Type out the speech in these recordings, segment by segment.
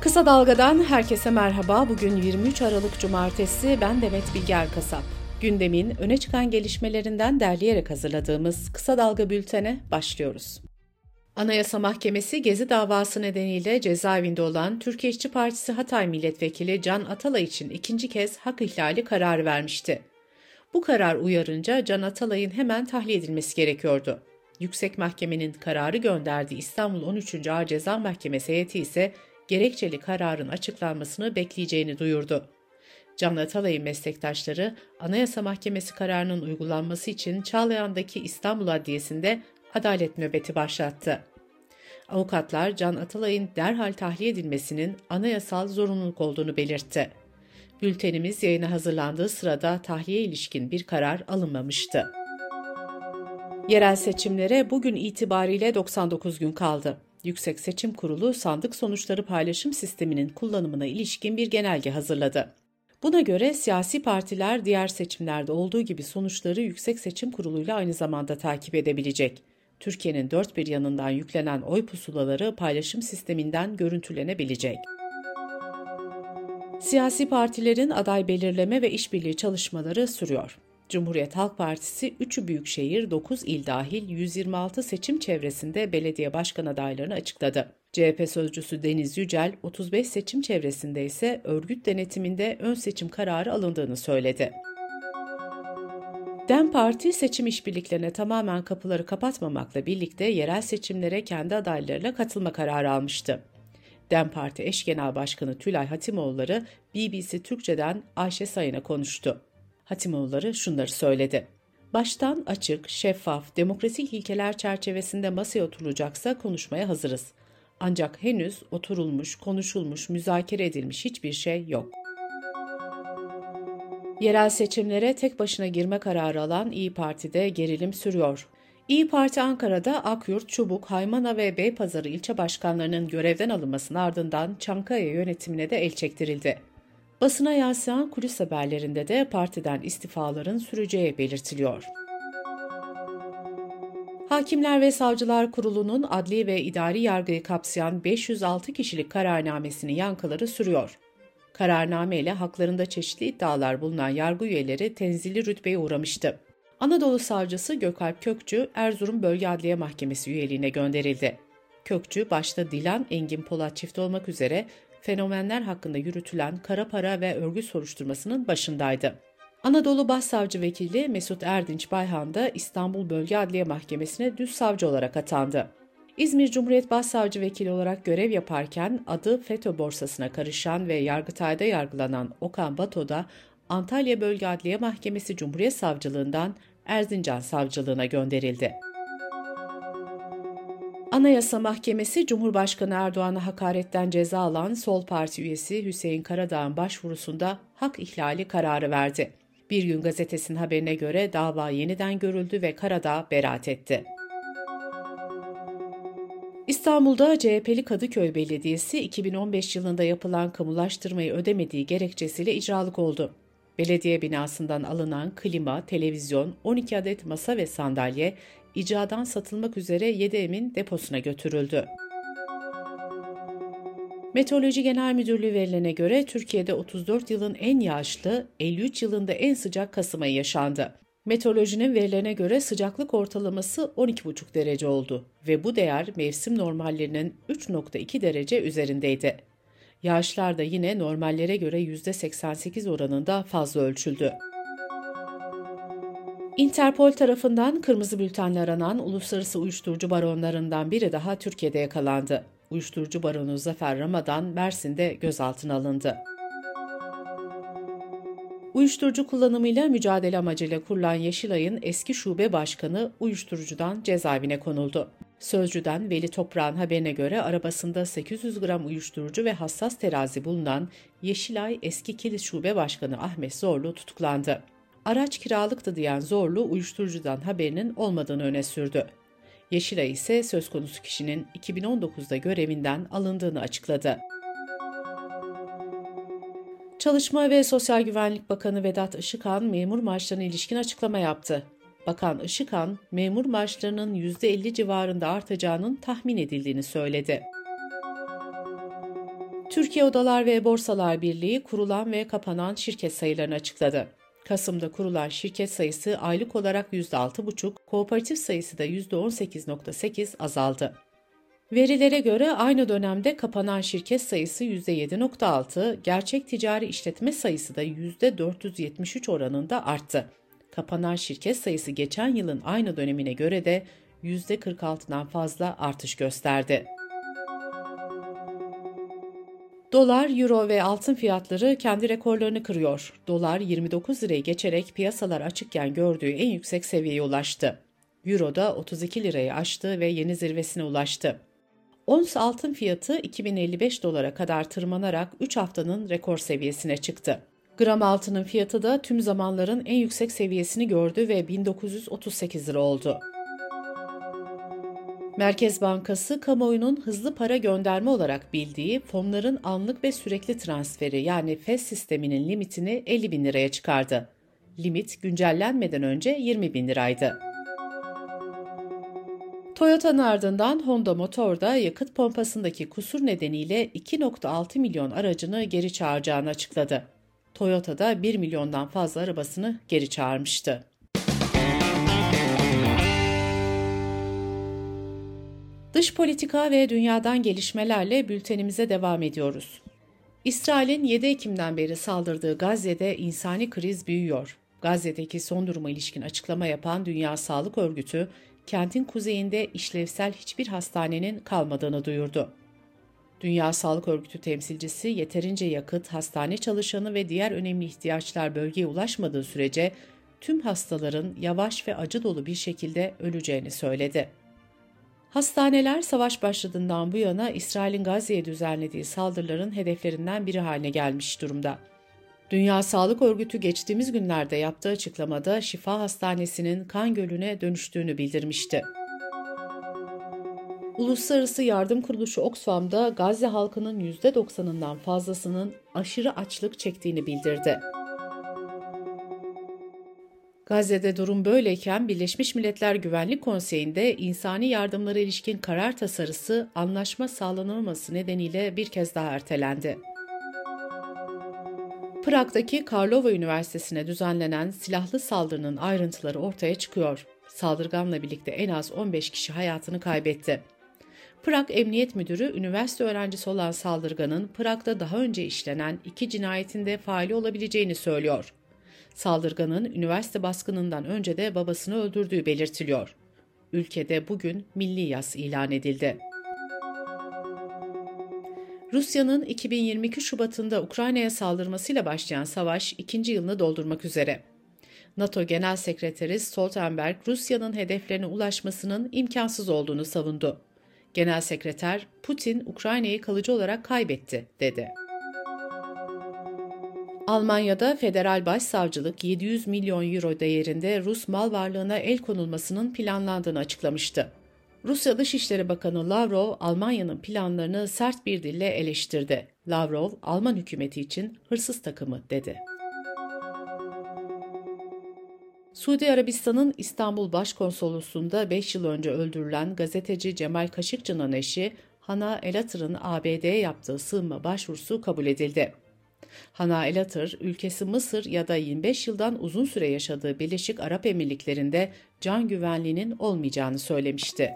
Kısa Dalga'dan herkese merhaba. Bugün 23 Aralık Cumartesi. Ben Demet Bilger Kasap. Gündemin öne çıkan gelişmelerinden derleyerek hazırladığımız Kısa Dalga bültene başlıyoruz. Anayasa Mahkemesi Gezi davası nedeniyle cezaevinde olan Türkiye İşçi Partisi Hatay Milletvekili Can Atalay için ikinci kez hak ihlali kararı vermişti. Bu karar uyarınca Can Atalay'ın hemen tahliye edilmesi gerekiyordu. Yüksek Mahkemenin kararı gönderdiği İstanbul 13. Ağır Ceza Mahkemesi heyeti ise gerekçeli kararın açıklanmasını bekleyeceğini duyurdu. Can Atalay'ın meslektaşları Anayasa Mahkemesi kararının uygulanması için Çağlayan'daki İstanbul Adliyesi'nde adalet nöbeti başlattı. Avukatlar Can Atalay'ın derhal tahliye edilmesinin anayasal zorunluluk olduğunu belirtti. Bültenimiz yayına hazırlandığı sırada tahliye ilişkin bir karar alınmamıştı. Yerel seçimlere bugün itibariyle 99 gün kaldı. Yüksek Seçim Kurulu sandık sonuçları paylaşım sisteminin kullanımına ilişkin bir genelge hazırladı. Buna göre siyasi partiler diğer seçimlerde olduğu gibi sonuçları Yüksek Seçim Kurulu ile aynı zamanda takip edebilecek. Türkiye'nin dört bir yanından yüklenen oy pusulaları paylaşım sisteminden görüntülenebilecek. Siyasi partilerin aday belirleme ve işbirliği çalışmaları sürüyor. Cumhuriyet Halk Partisi 3'ü büyükşehir, 9 il dahil 126 seçim çevresinde belediye başkan adaylarını açıkladı. CHP sözcüsü Deniz Yücel, 35 seçim çevresinde ise örgüt denetiminde ön seçim kararı alındığını söyledi. DEM Parti seçim işbirliklerine tamamen kapıları kapatmamakla birlikte yerel seçimlere kendi adaylarıyla katılma kararı almıştı. DEM Parti eş genel başkanı Tülay Hatimoğulları BBC Türkçe'den Ayşe Sayın'a konuştu. Hatimoğulları şunları söyledi. Baştan açık, şeffaf, demokratik ilkeler çerçevesinde masaya oturulacaksa konuşmaya hazırız. Ancak henüz oturulmuş, konuşulmuş, müzakere edilmiş hiçbir şey yok. Yerel seçimlere tek başına girme kararı alan İyi Parti'de gerilim sürüyor. İyi Parti Ankara'da Akyurt, Çubuk, Haymana ve Beypazarı ilçe başkanlarının görevden alınmasının ardından Çankaya yönetimine de el çektirildi. Basına yansıyan kulis haberlerinde de partiden istifaların süreceği belirtiliyor. Hakimler ve Savcılar Kurulu'nun adli ve idari yargıyı kapsayan 506 kişilik kararnamesinin yankıları sürüyor. Kararname ile haklarında çeşitli iddialar bulunan yargı üyeleri tenzili rütbeye uğramıştı. Anadolu Savcısı Gökalp Kökçü, Erzurum Bölge Adliye Mahkemesi üyeliğine gönderildi. Kökçü, başta Dilan Engin Polat çift olmak üzere fenomenler hakkında yürütülen kara para ve örgü soruşturmasının başındaydı. Anadolu Başsavcı Vekili Mesut Erdinç Bayhan da İstanbul Bölge Adliye Mahkemesi'ne düz savcı olarak atandı. İzmir Cumhuriyet Başsavcı Vekili olarak görev yaparken adı FETÖ borsasına karışan ve Yargıtay'da yargılanan Okan Bato da Antalya Bölge Adliye Mahkemesi Cumhuriyet Savcılığından Erzincan Savcılığına gönderildi. Anayasa Mahkemesi Cumhurbaşkanı Erdoğan'a hakaretten ceza alan Sol Parti üyesi Hüseyin Karadağ'ın başvurusunda hak ihlali kararı verdi. Bir Gün Gazetesi'nin haberine göre dava yeniden görüldü ve Karadağ beraat etti. İstanbul'da CHP'li Kadıköy Belediyesi 2015 yılında yapılan kamulaştırmayı ödemediği gerekçesiyle icralık oldu. Belediye binasından alınan klima, televizyon, 12 adet masa ve sandalye icadan satılmak üzere Yedem'in deposuna götürüldü. Meteoroloji Genel Müdürlüğü verilene göre Türkiye'de 34 yılın en yağışlı, 53 yılında en sıcak Kasım ayı yaşandı. Meteorolojinin verilerine göre sıcaklık ortalaması 12,5 derece oldu ve bu değer mevsim normallerinin 3,2 derece üzerindeydi. Yağışlar da yine normallere göre %88 oranında fazla ölçüldü. Interpol tarafından kırmızı bültenle aranan uluslararası uyuşturucu baronlarından biri daha Türkiye'de yakalandı. Uyuşturucu baronu Zafer Ramadan Mersin'de gözaltına alındı. Uyuşturucu kullanımıyla mücadele amacıyla kurulan Yeşilay'ın eski şube başkanı uyuşturucudan cezaevine konuldu. Sözcü'den Veli Toprağ'ın haberine göre arabasında 800 gram uyuşturucu ve hassas terazi bulunan Yeşilay eski kilis şube başkanı Ahmet Zorlu tutuklandı. Araç kiralıktı diyen Zorlu uyuşturucudan haberinin olmadığını öne sürdü. Yeşilay ise söz konusu kişinin 2019'da görevinden alındığını açıkladı. Çalışma ve Sosyal Güvenlik Bakanı Vedat Işıkhan memur maaşlarına ilişkin açıklama yaptı. Bakan Işıkhan, memur maaşlarının %50 civarında artacağının tahmin edildiğini söyledi. Türkiye Odalar ve Borsalar Birliği kurulan ve kapanan şirket sayılarını açıkladı. Kasım'da kurulan şirket sayısı aylık olarak %6,5, kooperatif sayısı da %18,8 azaldı. Verilere göre aynı dönemde kapanan şirket sayısı %7,6, gerçek ticari işletme sayısı da %473 oranında arttı. Kapanan şirket sayısı geçen yılın aynı dönemine göre de %46'dan fazla artış gösterdi. Dolar, euro ve altın fiyatları kendi rekorlarını kırıyor. Dolar 29 lirayı geçerek piyasalar açıkken gördüğü en yüksek seviyeye ulaştı. Euro da 32 lirayı aştı ve yeni zirvesine ulaştı. Ons altın fiyatı 2055 dolara kadar tırmanarak 3 haftanın rekor seviyesine çıktı. Gram altının fiyatı da tüm zamanların en yüksek seviyesini gördü ve 1938 lira oldu. Merkez Bankası kamuoyunun hızlı para gönderme olarak bildiği fonların anlık ve sürekli transferi yani FES sisteminin limitini 50 bin liraya çıkardı. Limit güncellenmeden önce 20 bin liraydı. Toyota'nın ardından Honda Motor da yakıt pompasındaki kusur nedeniyle 2.6 milyon aracını geri çağıracağını açıkladı. Toyota da 1 milyondan fazla arabasını geri çağırmıştı. Dış politika ve dünyadan gelişmelerle bültenimize devam ediyoruz. İsrail'in 7 Ekim'den beri saldırdığı Gazze'de insani kriz büyüyor. Gazze'deki son duruma ilişkin açıklama yapan Dünya Sağlık Örgütü, kentin kuzeyinde işlevsel hiçbir hastanenin kalmadığını duyurdu. Dünya Sağlık Örgütü temsilcisi yeterince yakıt, hastane çalışanı ve diğer önemli ihtiyaçlar bölgeye ulaşmadığı sürece tüm hastaların yavaş ve acı dolu bir şekilde öleceğini söyledi. Hastaneler savaş başladığından bu yana İsrail'in Gazze'ye düzenlediği saldırıların hedeflerinden biri haline gelmiş durumda. Dünya Sağlık Örgütü geçtiğimiz günlerde yaptığı açıklamada Şifa Hastanesi'nin kan gölüne dönüştüğünü bildirmişti. Uluslararası Yardım Kuruluşu Oxfam'da Gazze halkının %90'ından fazlasının aşırı açlık çektiğini bildirdi. Gazze'de durum böyleyken Birleşmiş Milletler Güvenlik Konseyi'nde insani yardımlara ilişkin karar tasarısı anlaşma sağlanamaması nedeniyle bir kez daha ertelendi. Prag'daki Karlova Üniversitesi'ne düzenlenen silahlı saldırının ayrıntıları ortaya çıkıyor. Saldırganla birlikte en az 15 kişi hayatını kaybetti. Prag Emniyet Müdürü, üniversite öğrencisi olan saldırganın Prag'da daha önce işlenen iki cinayetinde faili olabileceğini söylüyor. Saldırganın üniversite baskınından önce de babasını öldürdüğü belirtiliyor. Ülkede bugün milli yas ilan edildi. Rusya'nın 2022 Şubat'ında Ukrayna'ya saldırmasıyla başlayan savaş ikinci yılını doldurmak üzere. NATO Genel Sekreteri Stoltenberg, Rusya'nın hedeflerine ulaşmasının imkansız olduğunu savundu. Genel Sekreter, Putin Ukrayna'yı kalıcı olarak kaybetti, dedi. Almanya'da federal başsavcılık 700 milyon euro değerinde Rus mal varlığına el konulmasının planlandığını açıklamıştı. Rusya Dışişleri Bakanı Lavrov, Almanya'nın planlarını sert bir dille eleştirdi. Lavrov, Alman hükümeti için hırsız takımı dedi. Suudi Arabistan'ın İstanbul Başkonsolosluğu'nda 5 yıl önce öldürülen gazeteci Cemal Kaşıkçı'nın eşi Hana Elatır'ın ABD'ye yaptığı sığınma başvurusu kabul edildi. Hana Elatır, ülkesi Mısır ya da 25 yıldan uzun süre yaşadığı Birleşik Arap Emirlikleri'nde can güvenliğinin olmayacağını söylemişti.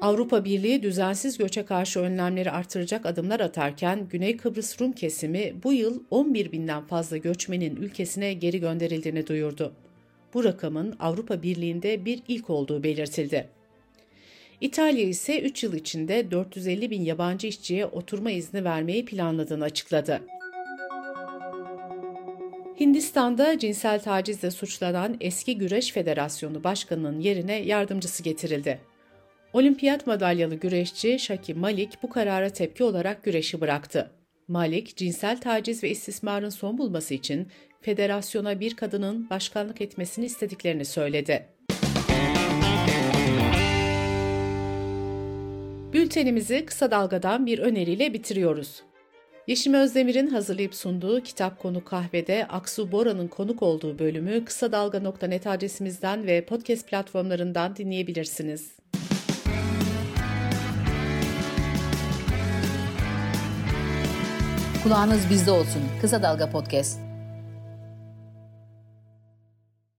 Avrupa Birliği düzensiz göçe karşı önlemleri artıracak adımlar atarken Güney Kıbrıs Rum kesimi bu yıl 11 binden fazla göçmenin ülkesine geri gönderildiğini duyurdu. Bu rakamın Avrupa Birliği'nde bir ilk olduğu belirtildi. İtalya ise 3 yıl içinde 450 bin yabancı işçiye oturma izni vermeyi planladığını açıkladı. Hindistan'da cinsel tacizle suçlanan eski Güreş Federasyonu Başkanı'nın yerine yardımcısı getirildi. Olimpiyat madalyalı güreşçi Shaki Malik bu karara tepki olarak güreşi bıraktı. Malik, cinsel taciz ve istismarın son bulması için federasyona bir kadının başkanlık etmesini istediklerini söyledi. Bültenimizi kısa dalgadan bir öneriyle bitiriyoruz. Yeşim Özdemir'in hazırlayıp sunduğu Kitap Konu Kahve'de Aksu Bora'nın konuk olduğu bölümü kısa dalga.net adresimizden ve podcast platformlarından dinleyebilirsiniz. Kulağınız bizde olsun. Kısa Dalga Podcast.